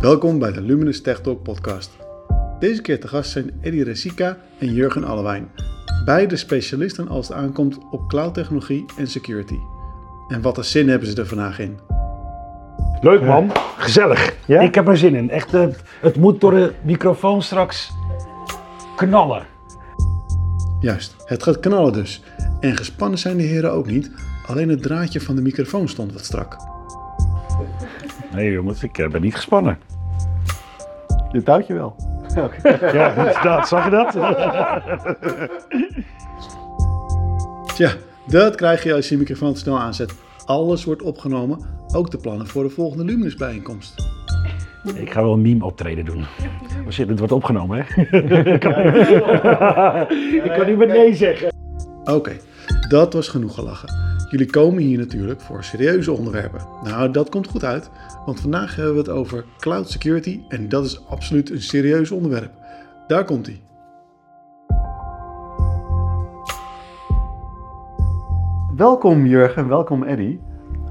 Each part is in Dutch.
Welkom bij de Luminous Tech Talk podcast. Deze keer te gast zijn Eddie Resica en Jurgen Allewijn. Beide specialisten als het aankomt op cloud-technologie en security. En wat een zin hebben ze er vandaag in. Leuk man, gezellig. Ja? Ik heb er zin in. Echt, eh, het moet door de microfoon straks knallen. Juist, het gaat knallen dus. En gespannen zijn de heren ook niet, alleen het draadje van de microfoon stond wat strak. Nee jongens, ik eh, ben niet gespannen. Je touwtje wel. Ja, inderdaad. Zag je dat? Tja, dat krijg je als je je microfoon te snel aanzet. Alles wordt opgenomen, ook de plannen voor de volgende Luminous bijeenkomst. Ik ga wel een meme optreden doen. Oh shit, dit wordt opgenomen hè? ik, kan... ik kan niet meer nee zeggen. Oké, dat was genoeg gelachen. Jullie komen hier natuurlijk voor serieuze onderwerpen. Nou, dat komt goed uit, want vandaag hebben we het over cloud security en dat is absoluut een serieus onderwerp. Daar komt hij. Welkom Jurgen, welkom Eddy.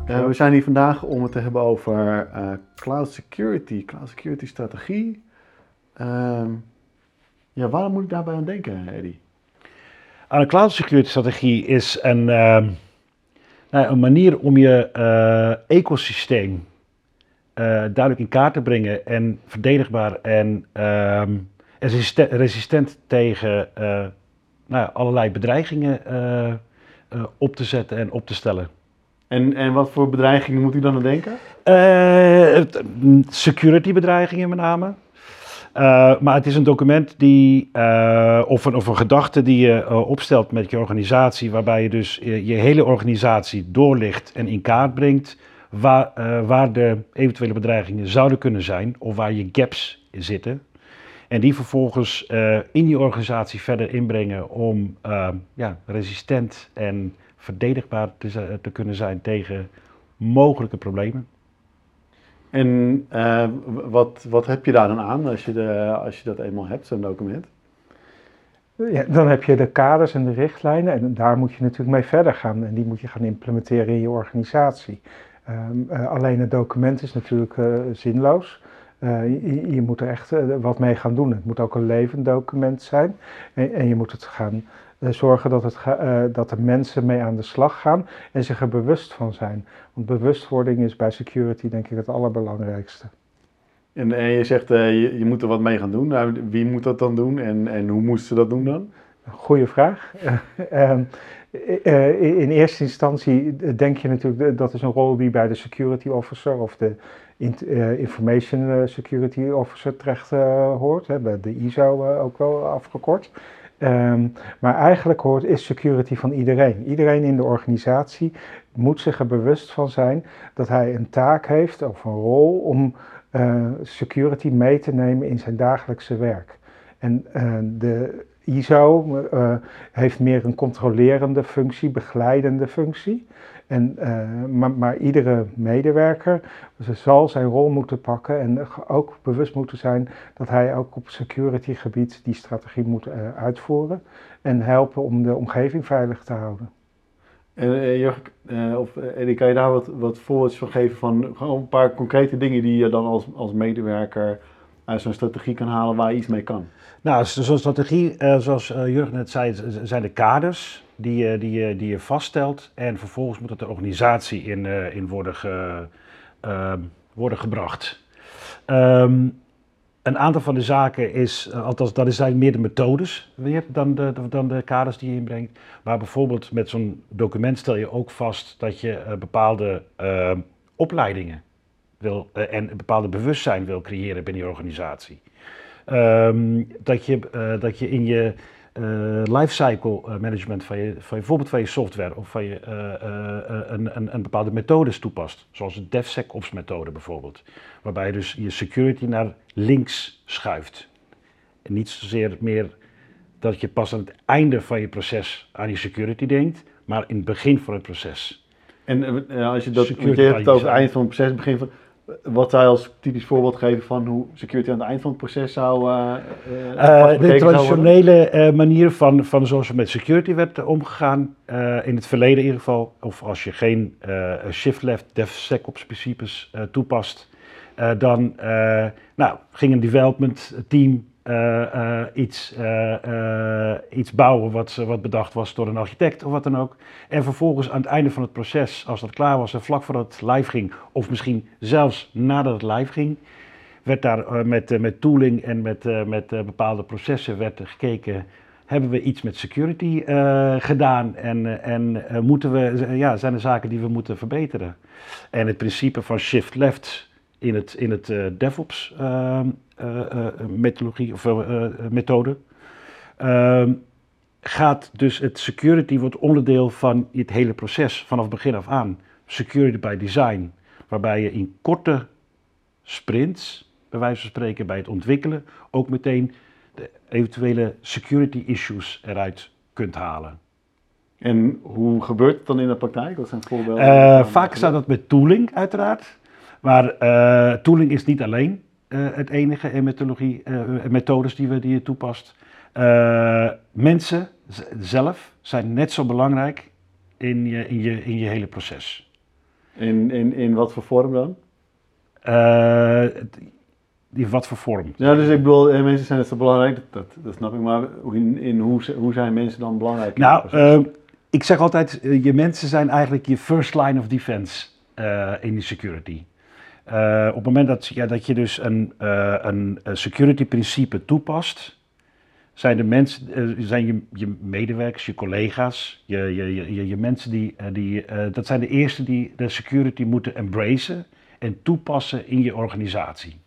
Uh, we zijn hier vandaag om het te hebben over uh, cloud security, cloud security strategie. Uh, ja, waarom moet ik daarbij aan denken, Eddy? Aan een cloud security strategie is een, nou, een manier om je uh, ecosysteem duidelijk in kaart te brengen en verdedigbaar en ehm, resistent, resistent tegen nou, allerlei bedreigingen op te zetten en op te stellen. En, en wat voor bedreigingen moet u dan aan denken? Uh, security bedreigingen met name. Uh, maar het is een document die, uh, of, een, of een gedachte die je opstelt met je organisatie, waarbij je dus je, je hele organisatie doorlicht en in kaart brengt waar, waar de eventuele bedreigingen zouden kunnen zijn of waar je gaps zitten. En die vervolgens in je organisatie verder inbrengen om ja, resistent en verdedigbaar te, te, kunnen zijn tegen mogelijke problemen. En uh, wat, wat heb je daar dan aan als je, de, als je dat eenmaal hebt, zo'n document? Ja, dan heb je de kaders en de richtlijnen en daar moet je natuurlijk mee verder gaan en die moet je gaan implementeren in je organisatie. Um, uh, alleen het document is natuurlijk uh, zinloos. Je, je, moet er echt wat mee gaan doen. Het moet ook een levend document zijn en, en je moet het gaan zorgen dat, het dat er mensen mee aan de slag gaan en zich er bewust van zijn. Want bewustwording is bij security denk ik het allerbelangrijkste. En, en je zegt je, je, moet er wat mee gaan doen. Nou, wie moet dat dan doen en, en hoe moesten ze dat doen dan? Goeie vraag. Ehm, in eerste instantie denk je natuurlijk dat is een rol die bij de security officer of de information security officer terecht hoort. bij de ISO ook wel afgekort. Um, maar eigenlijk hoort, is security van iedereen. Iedereen in de organisatie moet zich er bewust van zijn dat hij een taak heeft of een rol om security mee te nemen in zijn dagelijkse werk. En de ISO uh, heeft meer een controlerende functie, begeleidende functie. En, uh, maar, maar, iedere medewerker zal zijn rol moeten pakken en ook bewust moeten zijn dat hij ook op security gebied die strategie moet uh, uitvoeren en helpen om de omgeving veilig te houden. En Jurgen, of kan je daar wat, wat van geven van gewoon een paar concrete dingen die je dan als, als medewerker uit zo'n strategie kan halen waar je iets mee kan? Nou, zo'n strategie, zoals Jurgen net zei, zijn de kaders die, die, je, die je vaststelt. En vervolgens moet het de organisatie in, in worden, uh, worden gebracht. Um, een aantal van de zaken is, althans dat zijn meer de methodes weer dan de, dan de kaders die je inbrengt. Maar bijvoorbeeld met zo'n document stel je ook vast dat je bepaalde opleidingen wil en een bepaalde bewustzijn wil creëren binnen je organisatie. Um, dat, je, dat je in je uh, lifecycle management van je, van je, bijvoorbeeld van je software of van je uh, een, een, een, bepaalde methodes toepast. Zoals de DevSecOps methode bijvoorbeeld. Waarbij je dus je security naar links schuift. En niet zozeer meer dat je pas aan het einde van je proces aan je security denkt, maar in het begin van het proces. En als je dat je hebt over het eind van het proces, begin van wat zou je als typisch voorbeeld geven van hoe security aan het eind van het proces zou. Uh, uh, de traditionele uh, manier van, van zoals er met security werd omgegaan, in het verleden in ieder geval, of als je geen shift-left DevSecOps principes toepast, dan nou, ging een development team iets, eh, eh, iets bouwen wat, wat bedacht was door een architect of wat dan ook. En vervolgens aan het einde van het proces, als dat klaar was en vlak voordat het live ging, of misschien zelfs nadat het live ging, werd daar eh, met, eh, met tooling en met, eh, met eh, bepaalde processen werd er gekeken. Hebben we iets met security eh, gedaan en, eh, en eh, moeten we, ja, zijn er zaken die we moeten verbeteren? En het principe van shift left in het, in het eh, DevOps ehm, eh, eh, methodologie of methode ehm, gaat dus het security wordt onderdeel van het hele proces vanaf begin af aan. Security by design, waarbij je in korte sprints, bij wijze van spreken bij het ontwikkelen, ook meteen de eventuele security issues eruit kunt halen. En hoe gebeurt het dan in de praktijk? Wat zijn voorbeelden? Vaak staat dat met tooling, uiteraard. Maar eh, tooling is niet alleen eh, het enige en methodologie, eh, methodes die, we, die je toepast. Mensen zelf zijn net zo belangrijk in je, in je, in je hele proces. In, in, in wat voor vorm dan? Die, wat voor vorm? Ja, dus ik bedoel, mensen zijn net zo belangrijk, dat, dat, dat snap ik, maar in, in hoe, hoe zijn mensen dan belangrijk? in Nou, proces? eh, ik zeg altijd, je mensen zijn eigenlijk je first line of defense in die security. Eh, op het moment dat, dat je dus een, eh, een eh, security principe toepast, zijn de mensen, zijn je, je medewerkers, je collega's, je, je, je, je, mensen die, die dat zijn de eerste die de security moeten embracen en toepassen in je organisatie.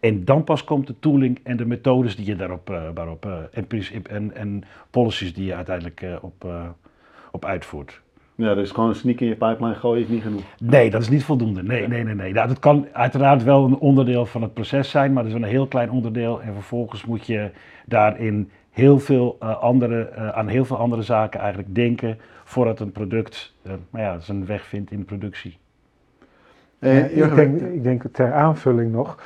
En dan pas komt de tooling en de methodes die je daarop, daarop eh, en, en, en policies die je uiteindelijk op, op uitvoert. Ja, dus gewoon een sneak in je pipeline gooien is niet genoeg. Nee, dat is niet voldoende. Nee, nee, nee. nee. Nou, dat kan uiteraard wel een onderdeel van het proces zijn, maar dat is wel een heel klein onderdeel. En vervolgens moet je daarin heel veel, eh, andere, eh, aan heel veel andere zaken eigenlijk denken voordat een product eh, nou ja, zijn weg vindt in de productie. Eh, Ja, ik, denk, ik denk ter aanvulling nog,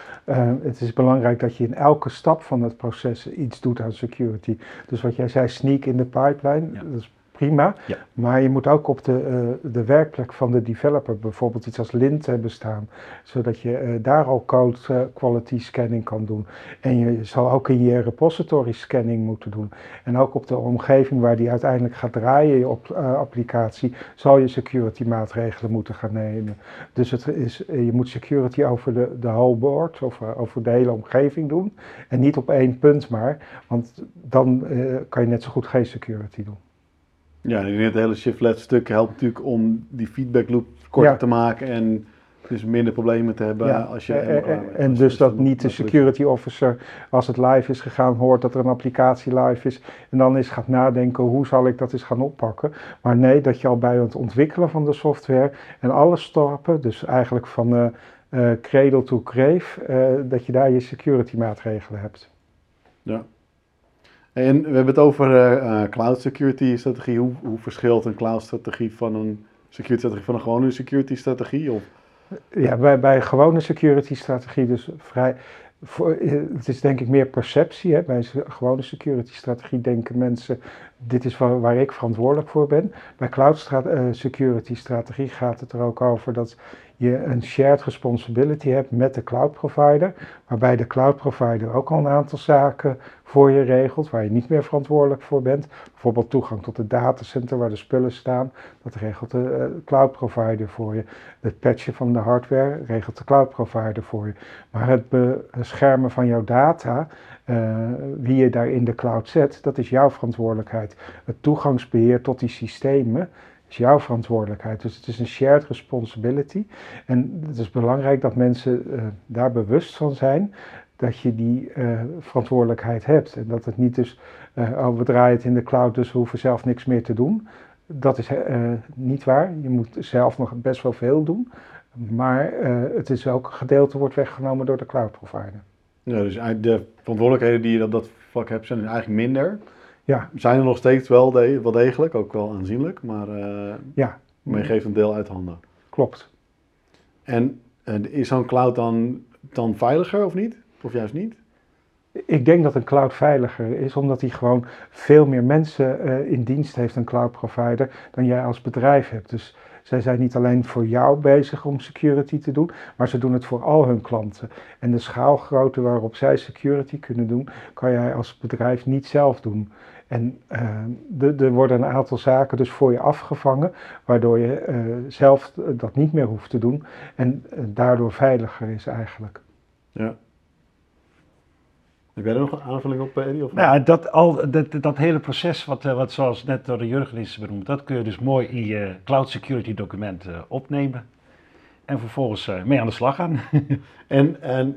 het is belangrijk dat je in elke stap van het proces iets doet aan security. Dus wat jij zei, sneak in de pipeline, Ja. dat is prima. Ja. Maar je moet ook op de, eh, de werkplek van de developer bijvoorbeeld iets als lint hebben staan. Zodat je eh, daar al code eh, quality scanning kan doen. En je zal ook in je repository scanning moeten doen. En ook op de omgeving waar die uiteindelijk gaat draaien, je op, applicatie, zal je security maatregelen moeten gaan nemen. Dus het is, je moet security over de, de whole board, of over de hele omgeving doen. En niet op één punt maar, want dan kan je net zo goed geen security doen. Ja, ik denk dat het hele shift-left stuk helpt natuurlijk om die feedback loop korter Ja. te maken en dus minder problemen te hebben Ja, als je... en je dus dat niet de security officer, als het live is gegaan, hoort dat er een applicatie live is. En dan eens gaat nadenken, hoe zal ik dat eens gaan oppakken. Maar nee, dat je al bij het ontwikkelen van de software en alle stappen, dus eigenlijk van eh, eh, cradle to grave, eh, dat je daar je security maatregelen hebt. En we hebben het over eh, eh, cloud security strategie. Hoe, hoe verschilt een cloud strategie van een security strategie van een gewone security strategie? Of, Ja, bij, bij gewone security strategie dus vrij. Voor, eh, het is denk ik meer perceptie. Hè. Bij een gewone security strategie denken mensen, dit is waar, ik verantwoordelijk voor ben. Bij cloud security strategie gaat het er ook over dat je een shared responsibility hebt met de cloud provider. Waarbij de cloud provider ook al een aantal zaken voor je regelt, waar je niet meer verantwoordelijk voor bent. Bijvoorbeeld toegang tot het datacenter waar de spullen staan. Dat regelt de eh, cloud provider voor je. Het patchen van de hardware regelt de cloud provider voor je. Maar het beschermen van jouw data, eh, wie je daar in de cloud zet, dat is jouw verantwoordelijkheid. Het toegangsbeheer tot die systemen is jouw verantwoordelijkheid. Dus het is een shared responsibility. En het is belangrijk dat mensen eh, daar bewust van zijn dat je die eh, verantwoordelijkheid hebt. En dat het niet dus, eh oh, we draaien het in de cloud, dus we hoeven zelf niks meer te doen. Dat is niet waar. Je moet zelf nog best wel veel doen. Maar het is ook een gedeelte wordt weggenomen door de cloud provider. ja, dus de verantwoordelijkheden die je op dat vlak hebt zijn eigenlijk minder. Ja, Zijn er nog steeds wel, de, wel degelijk, ook wel aanzienlijk, maar, eh, ja, maar je geeft een deel uit handen. klopt. En eh, is zo'n cloud dan, dan veiliger of niet? Of juist niet? Ik denk dat een cloud veiliger is, omdat hij gewoon veel meer mensen eh, in dienst heeft, een cloud provider, dan jij als bedrijf hebt. Dus zij zijn niet alleen voor jou bezig om security te doen, maar ze doen het voor al hun klanten. En de schaalgrootte waarop zij security kunnen doen, kan jij als bedrijf niet zelf doen. En uh, er worden een aantal zaken dus voor je afgevangen, waardoor je uh, zelf dat niet meer hoeft te doen en uh, daardoor veiliger is eigenlijk. Ja. Heb jij er nog een aanvulling op, Eddie? Of nou, dat, al, dat, dat hele proces, wat, wat zoals net door de Jurgen is benoemd, dat kun je dus mooi in je cloud security document opnemen. En vervolgens mee aan de slag gaan. en en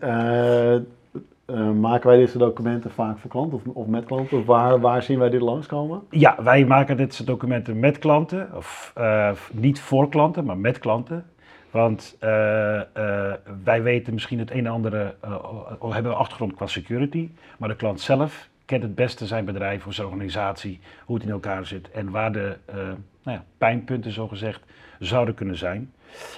uh, maken wij deze documenten vaak voor klanten of, of met klanten? Waar, waar zien wij dit langskomen? Ja, wij maken dit soort documenten met klanten. Of uh, niet voor klanten, maar met klanten. Want uh, wij weten misschien het een en andere, hebben we achtergrond qua security. Maar de klant zelf kent het beste zijn bedrijf of zijn organisatie, hoe het in elkaar zit. En waar de nou ja, pijnpunten, zogezegd, zouden kunnen zijn.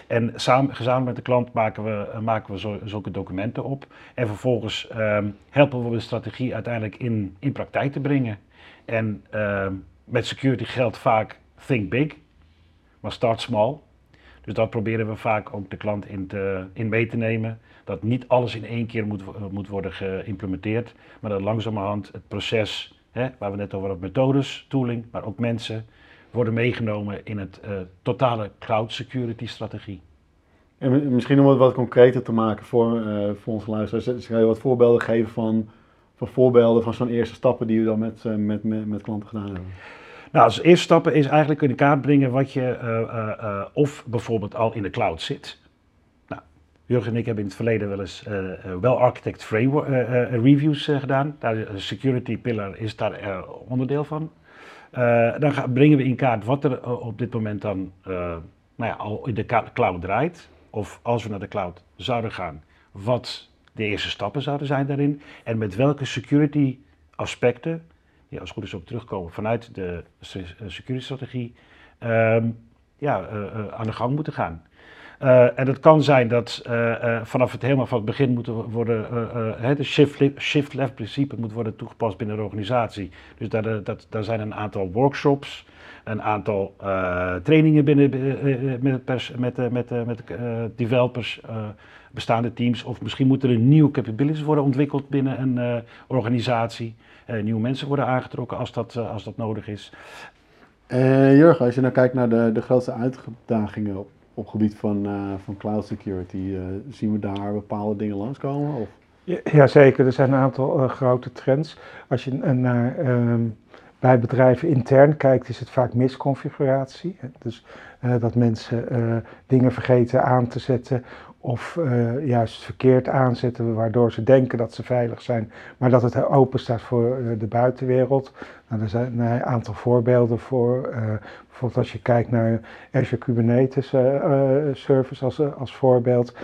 En samen, gezamenlijk met de klant maken we, eh, maken we zulke documenten op. En vervolgens um, helpen we de strategie uiteindelijk in, in praktijk te brengen. En um, met security geldt vaak think big, maar start small. Dus dat proberen we vaak ook de klant in, te, in mee te nemen. Dat niet alles in één keer moet, moet worden geïmplementeerd, maar dat langzamerhand het proces, hè, waar we net over hadden, methodes, tooling, maar ook mensen, worden meegenomen in het uh, totale cloud security strategie. En misschien om het wat concreter te maken voor, uh, voor onze luisteraars, zou je wat voorbeelden geven van, van voorbeelden van zo'n eerste stappen die we dan met, uh, met, met, met, klanten gedaan hebben? Nou, als eerste stappen is eigenlijk in kaart brengen wat je of bijvoorbeeld al in de cloud zit. Nou, Jurgen en ik hebben in het verleden wel eens wel architect framework reviews gedaan. Daar, de security pillar is daar onderdeel van. Uh, dan brengen we in kaart wat er uh, op dit moment dan uh, nou ja, al in de cloud draait. Of als we naar de cloud zouden gaan, wat de eerste stappen zouden zijn daarin. En met welke security aspecten, die als het goed is ook terugkomen vanuit de security strategie, um, ja, aan de gang moeten gaan. Uh, en het kan zijn dat uh, uh, vanaf het helemaal van het begin moet worden, het shift, left principe moet worden toegepast binnen de organisatie. Dus daar, dat, daar zijn een aantal workshops, een aantal trainingen binnen met, met developers, bestaande teams. Of misschien moeten er nieuwe capabilities worden ontwikkeld binnen een organisatie. nieuwe mensen worden aangetrokken als dat, als dat nodig is. Jurgen, als je nou kijkt naar de, de grootste uitdagingen op op gebied van, uh, van cloud security, uh, zien we daar bepaalde dingen langskomen? Of? Ja, zeker. Er zijn een aantal uh, grote trends. Als je naar um, bij bedrijven intern kijkt, is het vaak misconfiguratie. Dus dat mensen dingen vergeten aan te zetten of uh, juist verkeerd aanzetten, waardoor ze denken dat ze veilig zijn, maar dat het open staat voor uh, de buitenwereld. Nou, er zijn een aantal voorbeelden voor. Uh, bijvoorbeeld als je kijkt naar Azure Kubernetes Service als, als voorbeeld.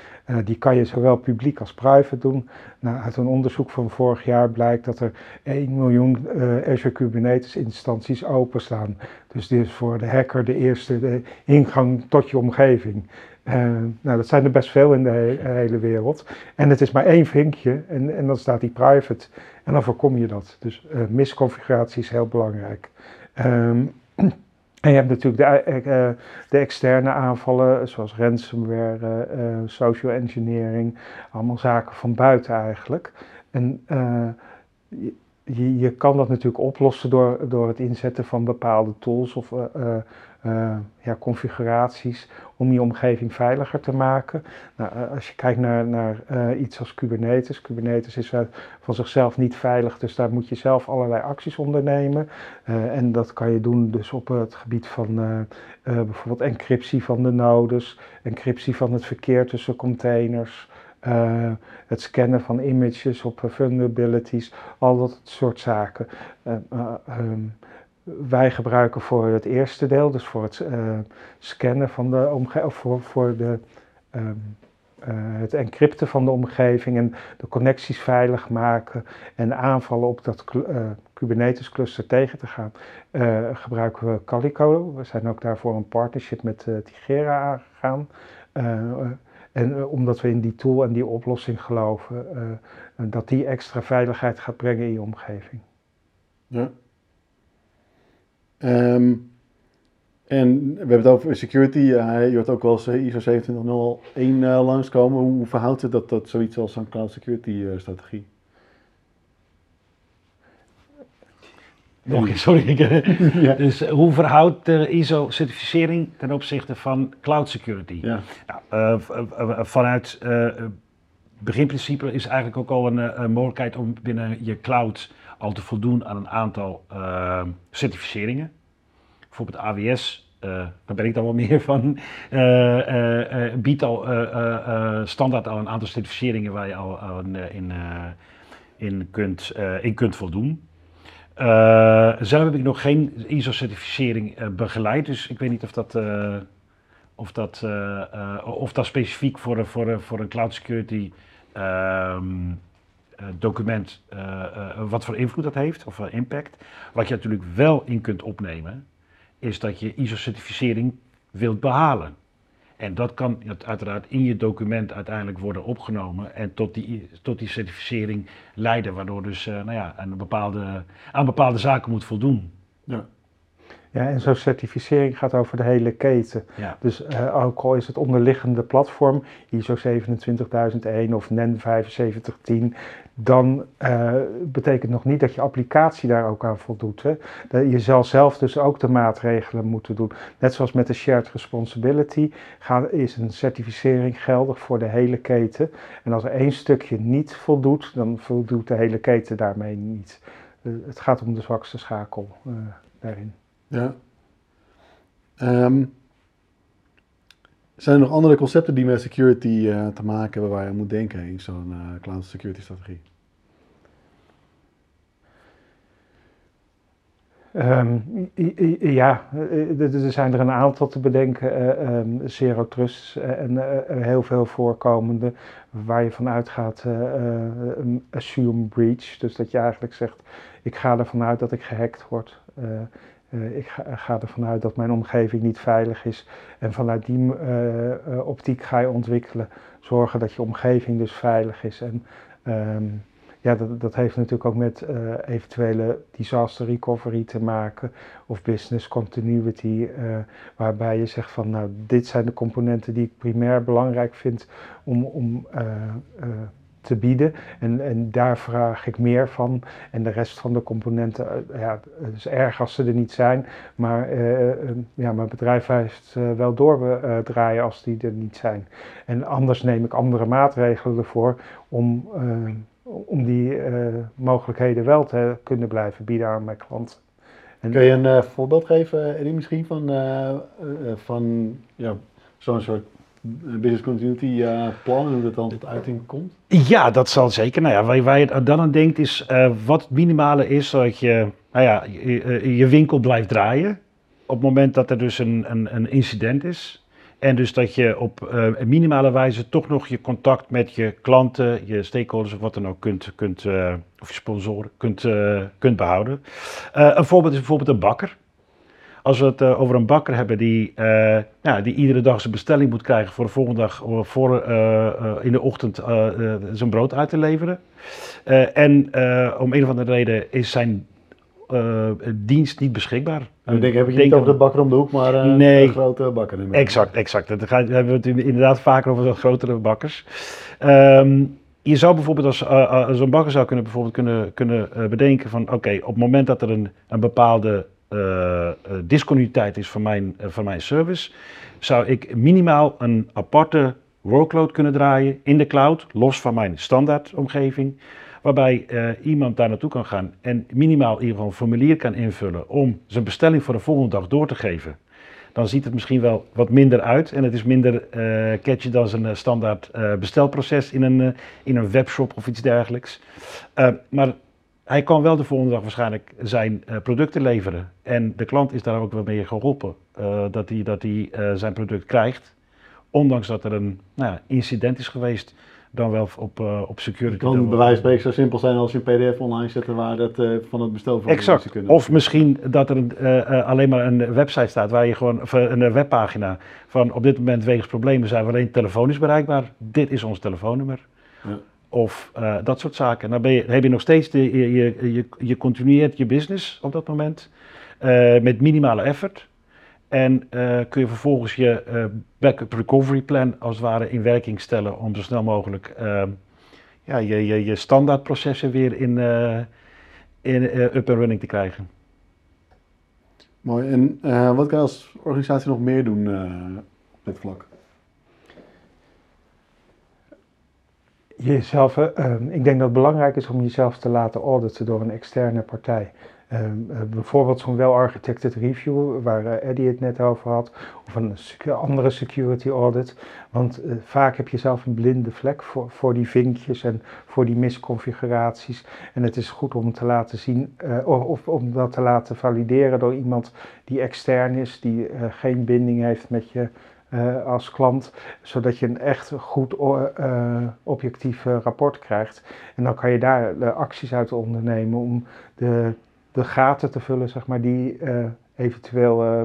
die kan je zowel publiek als private doen. Nou, uit een onderzoek van vorig jaar blijkt dat er 1 miljoen Azure Kubernetes instanties openstaan. Dus dit is voor de hacker de eerste ingang tot je omgeving. Uh, nou, dat zijn er best veel in de he hele wereld. En het is maar één vinkje en, en dan staat die private. En dan voorkom je dat. Dus uh, misconfiguratie is heel belangrijk. Um, en je hebt natuurlijk de, uh, de, externe aanvallen, zoals ransomware, social engineering. Allemaal zaken van buiten eigenlijk. En je, je, kan dat natuurlijk oplossen door, door het inzetten van bepaalde tools of uh, ja, configuraties om je omgeving veiliger te maken. Nou, uh, als je kijkt naar, naar uh, iets als Kubernetes, Kubernetes is van zichzelf niet veilig, dus daar moet je zelf allerlei acties ondernemen. en dat kan je doen dus op het gebied van bijvoorbeeld encryptie van de nodes, encryptie van het verkeer tussen containers. Het scannen van images op vulnerabilities, al dat soort zaken. Um, wij gebruiken voor het eerste deel, dus voor het uh, scannen van de omgeving, voor, voor de, um, uh, het encrypten van de omgeving en de connecties veilig maken en aanvallen op dat uh, Kubernetes cluster tegen te gaan, gebruiken we Calico. We zijn ook daarvoor een partnership met Tigera aangegaan. en omdat we in die tool en die oplossing geloven, dat die extra veiligheid gaat brengen in je omgeving. Ja. Um, En we hebben het over security. Uh, je hoort ook wel eens uh, ISO 27001 uh, langskomen. Hoe verhoudt het dat tot zoiets als een cloud security strategie? Nog eens, sorry. ja. Dus hoe verhoudt de ISO-certificering ten opzichte van cloud security? Ja. Nou, vanuit beginprincipe is eigenlijk ook al een, een, mogelijkheid om binnen je cloud al te voldoen aan een aantal certificeringen bijvoorbeeld AWS, uh, daar ben ik dan wel meer van, uh, biedt al standaard al een aantal certificeringen waar je al, in, in, kunt, in kunt voldoen. zelf heb ik nog geen ISO-certificering begeleid, dus ik weet niet of dat, of dat, of dat specifiek voor, voor, voor een cloud security ehm, document, wat voor invloed dat heeft of impact. Wat je natuurlijk wel in kunt opnemen, is dat je ISO-certificering wilt behalen. En dat kan uiteraard in je document uiteindelijk worden opgenomen en tot die, tot die certificering leiden, waardoor dus nou ja, aan, bepaalde, aan bepaalde zaken moet voldoen. Ja. Ja, en zo'n certificering gaat over de hele keten. Ja. Dus uh, ook al is het onderliggende platform, ISO 27001 of NEN 7510, dan uh, betekent nog niet dat je applicatie daar ook aan voldoet. Hè. Je zal zelf dus ook de maatregelen moeten doen. Net zoals met de shared responsibility gaat, is een certificering geldig voor de hele keten. En als er één stukje niet voldoet, dan voldoet de hele keten daarmee niet. Uh, het gaat om de zwakste schakel uh, daarin. Ja. Um, zijn er nog andere concepten die met security uh, te maken hebben waar je aan moet denken in zo'n uh, cloud security strategie? Um, ja, er zijn er een aantal te bedenken. Uh, um, Zero Trust en heel veel voorkomende waar je vanuit gaat een assume breach. Dus dat je eigenlijk zegt, ik ga ervan uit dat ik gehackt word. Uh, ik ga, ga, ervan uit dat mijn omgeving niet veilig is. En vanuit die uh, optiek ga je ontwikkelen. Zorgen dat je omgeving dus veilig is. En um, ja, dat, dat, heeft natuurlijk ook met eventuele disaster recovery te maken. Of business continuity. waarbij je zegt van nou, dit zijn de componenten die ik primair belangrijk vind om, om te bieden. En, en daar vraag ik meer van. En de rest van de componenten, uh, ja, is erg als ze er niet zijn. Maar uh, ja, mijn bedrijf heeft wel doordraaien als die er niet zijn. En anders neem ik andere maatregelen ervoor om, om die mogelijkheden wel te kunnen blijven bieden aan mijn klanten. En, Kun je een voorbeeld geven, Eddie, misschien van, van ja, zo'n soort business continuity uh, plan en hoe dat dan tot uiting komt? Ja, dat zal zeker. Nou ja, waar, je dan aan denkt is uh, wat het minimale is zodat je, nou ja, je, je, winkel blijft draaien. Op het moment dat er dus een, een, een incident is. En dus dat je op minimale wijze toch nog je contact met je klanten, je stakeholders of wat dan ook kunt, kunt of je sponsoren kunt, kunt behouden. een voorbeeld is bijvoorbeeld een bakker. Als we het uh, over een bakker hebben die, uh, ja, die iedere dag zijn bestelling moet krijgen voor de volgende dag voor, uh, in de ochtend zijn brood uit te leveren. en om een of andere reden is zijn dienst niet beschikbaar. Ik denk, heb je niet over de bakker om de hoek, maar nee, een grote bakker. Exact, exact. Dan hebben we het inderdaad vaker over zo'n grotere bakkers. Um, je zou bijvoorbeeld als, uh, zo'n bakker zou kunnen, bijvoorbeeld kunnen, kunnen uh, bedenken van oké, op het moment dat er een, een bepaalde uh, discontinuïteit is van mijn, uh, van mijn service, zou ik minimaal een aparte workload kunnen draaien in de cloud, los van mijn standaard omgeving, waarbij iemand daar naartoe kan gaan en minimaal in ieder geval een formulier kan invullen om zijn bestelling voor de volgende dag door te geven. Dan ziet het misschien wel wat minder uit en het is minder catchy dan zijn standaard bestelproces in een, in een webshop of iets dergelijks. maar hij kan wel de volgende dag waarschijnlijk zijn uh, producten leveren. En de klant is daar ook wel mee geholpen uh, dat hij, dat hij uh, zijn product krijgt. Ondanks dat er een nou ja, incident is geweest, dan wel op, op security. Het kan bij wijze van zo simpel zijn als je een pdf online zet waar dat van het bestel van exact. kunnen. Of misschien dat er een, alleen maar een website staat waar je gewoon, of een webpagina van op dit moment wegens problemen zijn we alleen telefonisch bereikbaar. Dit is ons telefoonnummer. Ja. Of uh, dat soort zaken. Dan ben je, heb je nog steeds, de, je, je, je, continueert je business op dat moment uh, met minimale effort. En uh, kun je vervolgens je backup recovery plan als het ware in werking stellen om zo snel mogelijk uh, ja, je, je, je standaardprocessen weer in, in up and running te krijgen. Mooi. En wat kan je als organisatie nog meer doen op dit vlak? Jezelf, ik denk dat het belangrijk is om jezelf te laten auditen door een externe partij. Um, uh, bijvoorbeeld zo'n well-architected review, waar uh, Eddie het net over had, of een andere security audit. Want uh, vaak heb je zelf een blinde vlek voor, voor die vinkjes en voor die misconfiguraties. En het is goed om te laten zien, of om dat te laten valideren door iemand die extern is, die geen binding heeft met je als klant, zodat je een echt goed objectief rapport krijgt. En dan kan je daar de acties uit ondernemen om de de gaten te vullen, zeg maar, die uh, eventueel uh,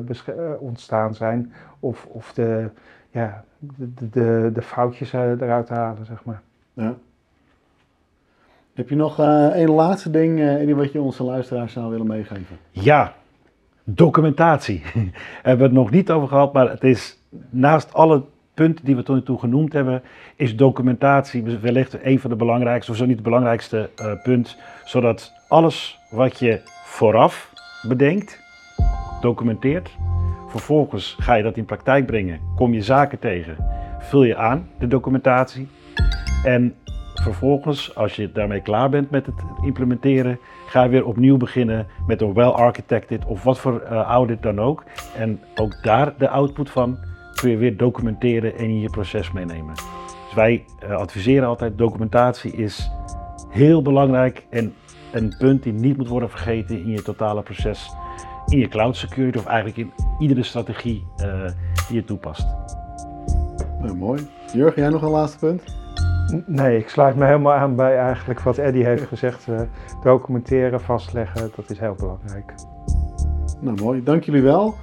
ontstaan zijn. Of, of de, ja, de, de, de foutjes eruit te halen, zeg maar. Ja. Heb je nog een laatste ding, uh, wat je onze luisteraars zou willen meegeven? Ja, documentatie. hebben we het nog niet over gehad, maar het is naast alle punten die we tot nu toe genoemd hebben, is documentatie wellicht een van de belangrijkste, of zo niet het belangrijkste uh, punt, zodat alles wat je vooraf bedenkt, documenteert. Vervolgens ga je dat in praktijk brengen, kom je zaken tegen, vul je aan de documentatie. En vervolgens, als je daarmee klaar bent met het implementeren, ga weer opnieuw beginnen met een well-architected of wat voor uh, audit dan ook. En ook daar de output van kun je weer documenteren en in je proces meenemen. Dus wij uh, adviseren altijd, documentatie is heel belangrijk en een punt die niet moet worden vergeten in je totale proces, in je cloud security of eigenlijk in iedere strategie uh, die je toepast. Nou, mooi. Jurgen, jij nog een laatste punt? Nee, ik sluit me helemaal aan bij eigenlijk wat Eddie heeft gezegd. Uh, documenteren, vastleggen, dat is heel belangrijk. Nou mooi, dank jullie wel.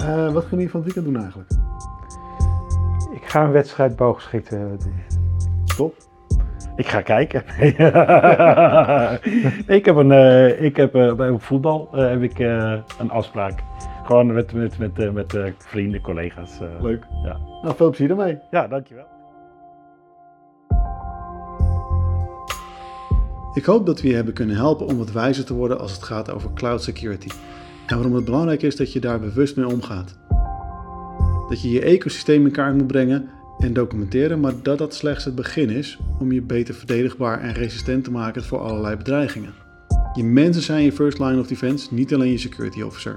Uh, wat gaan jullie van het weekend doen eigenlijk? Ik ga een wedstrijd boogschieten doen. Top. Ik ga kijken. ik heb, een, uh, ik heb bij voetbal uh, heb ik een afspraak. Gewoon met, met, met, met vrienden, collega's. Leuk. Ja. Nou, veel plezier ermee. Ja, dankjewel. Ik hoop dat we je hebben kunnen helpen om wat wijzer te worden als het gaat over cloud security. En waarom het belangrijk is dat je daar bewust mee omgaat. Dat je je ecosysteem in kaart moet brengen en documenteren, maar dat dat slechts het begin is om je beter verdedigbaar en resistent te maken voor allerlei bedreigingen. Je mensen zijn je first line of defense, niet alleen je security officer.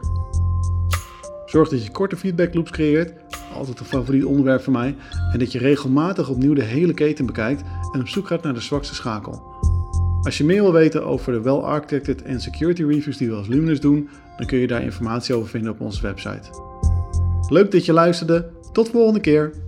Zorg dat je korte feedback loops creëert, altijd een favoriet onderwerp voor mij, en dat je regelmatig opnieuw de hele keten bekijkt en op zoek gaat naar de zwakste schakel. Als je meer wil weten over de well-architected en security reviews die we als Luminous doen, dan kun je daar informatie over vinden op onze website. Leuk dat je luisterde, tot de volgende keer!